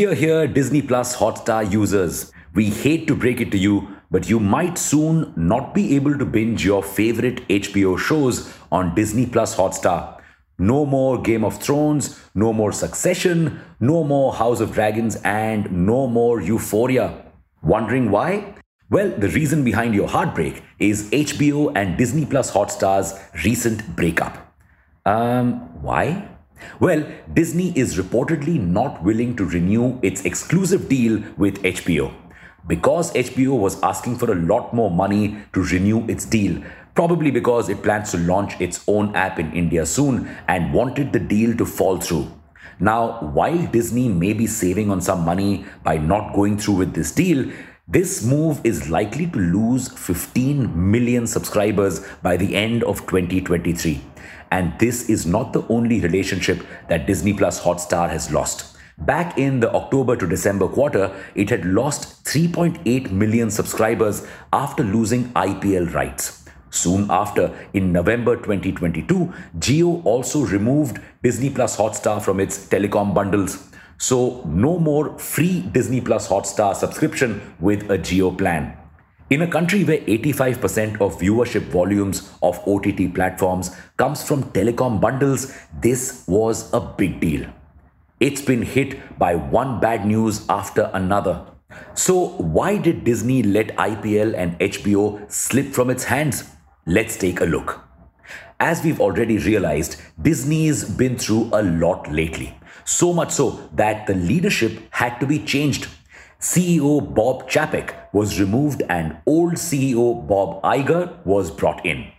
Here, here, Disney Plus Hotstar users. We hate to break it to you, but you might soon not be able to binge your favorite HBO shows on Disney Plus Hotstar. No more Game of Thrones, no more Succession, no more House of Dragons, and no more Euphoria. Wondering why? Well, the reason behind your heartbreak is HBO and Disney Plus Hotstar's recent breakup. Um, why? Well, Disney is reportedly not willing to renew its exclusive deal with HBO. Because HBO was asking for a lot more money to renew its deal, probably because it plans to launch its own app in India soon and wanted the deal to fall through. Now, while Disney may be saving on some money by not going through with this deal, this move is likely to lose 15 million subscribers by the end of 2023. And this is not the only relationship that Disney Plus Hotstar has lost. Back in the October to December quarter, it had lost 3.8 million subscribers after losing IPL rights. Soon after, in November 2022, Jio also removed Disney Plus Hotstar from its telecom bundles. So, no more free Disney Plus Hotstar subscription with a Jio plan. In a country where 85% of viewership volumes of OTT platforms comes from telecom bundles, this was a big deal. It's been hit by one bad news after another. So, why did Disney let IPL and HBO slip from its hands? Let's take a look. As we've already realized, Disney's been through a lot lately. So much so that the leadership had to be changed CEO Bob Chapek was removed and old CEO Bob Iger was brought in.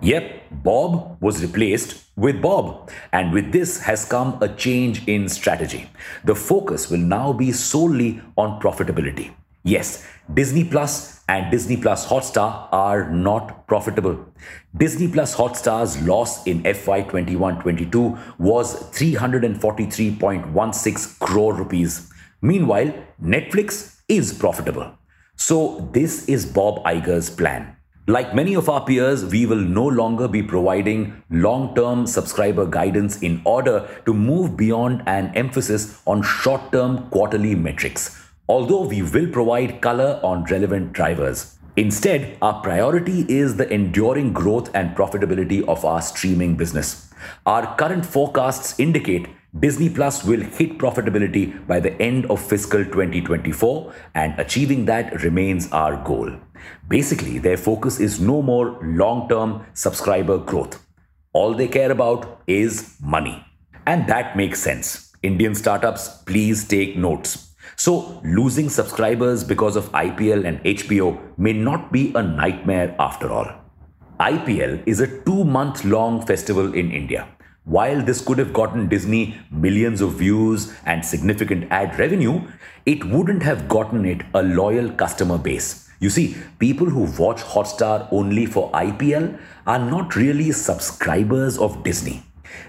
Yep, Bob was replaced with Bob. And with this has come a change in strategy. The focus will now be solely on profitability. Yes, Disney Plus and Disney Plus Hotstar are not profitable. Disney Plus Hotstar's loss in FY 21-22 was 343.16 crore rupees. Meanwhile, Netflix is profitable. So, this is Bob Iger's plan. Like many of our peers, we will no longer be providing long term subscriber guidance in order to move beyond an emphasis on short term quarterly metrics, although we will provide color on relevant drivers. Instead, our priority is the enduring growth and profitability of our streaming business. Our current forecasts indicate Disney Plus will hit profitability by the end of fiscal 2024, and achieving that remains our goal. Basically, their focus is no more long term subscriber growth. All they care about is money. And that makes sense. Indian startups, please take notes. So, losing subscribers because of IPL and HBO may not be a nightmare after all. IPL is a two month long festival in India. While this could have gotten Disney millions of views and significant ad revenue, it wouldn't have gotten it a loyal customer base. You see, people who watch Hotstar only for IPL are not really subscribers of Disney.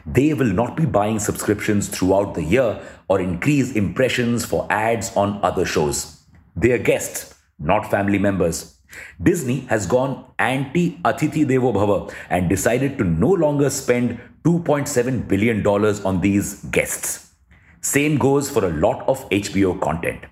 They will not be buying subscriptions throughout the year or increase impressions for ads on other shows. They are guests, not family members. Disney has gone anti Atithi Devo Bhava and decided to no longer spend $2.7 billion on these guests. Same goes for a lot of HBO content.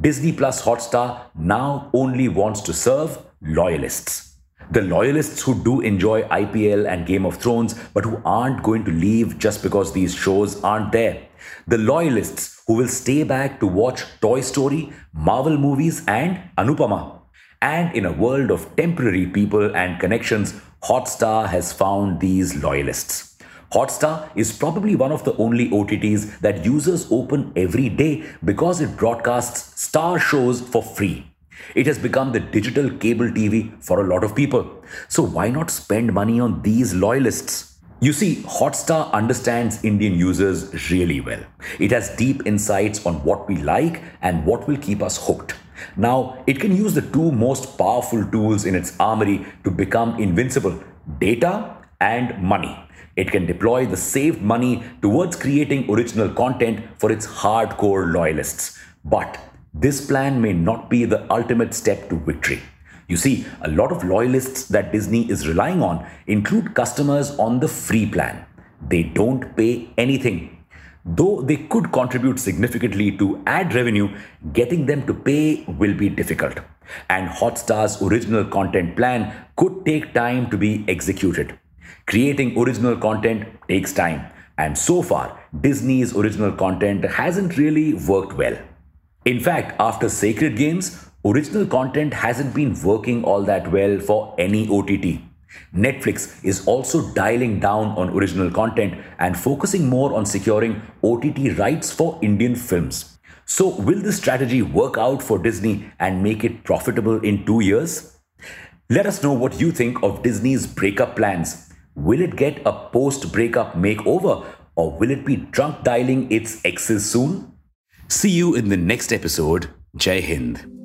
Disney Plus Hotstar now only wants to serve loyalists. The loyalists who do enjoy IPL and Game of Thrones, but who aren't going to leave just because these shows aren't there. The loyalists who will stay back to watch Toy Story, Marvel movies, and Anupama. And in a world of temporary people and connections, Hotstar has found these loyalists. Hotstar is probably one of the only OTTs that users open every day because it broadcasts star shows for free. It has become the digital cable TV for a lot of people. So why not spend money on these loyalists? You see, Hotstar understands Indian users really well. It has deep insights on what we like and what will keep us hooked. Now, it can use the two most powerful tools in its armory to become invincible data and money. It can deploy the saved money towards creating original content for its hardcore loyalists. But this plan may not be the ultimate step to victory. You see, a lot of loyalists that Disney is relying on include customers on the free plan. They don't pay anything. Though they could contribute significantly to ad revenue, getting them to pay will be difficult. And Hotstar's original content plan could take time to be executed. Creating original content takes time, and so far, Disney's original content hasn't really worked well. In fact, after Sacred Games, original content hasn't been working all that well for any OTT. Netflix is also dialing down on original content and focusing more on securing OTT rights for Indian films. So, will this strategy work out for Disney and make it profitable in two years? Let us know what you think of Disney's breakup plans. Will it get a post breakup makeover or will it be drunk dialing its exes soon? See you in the next episode. Jai Hind.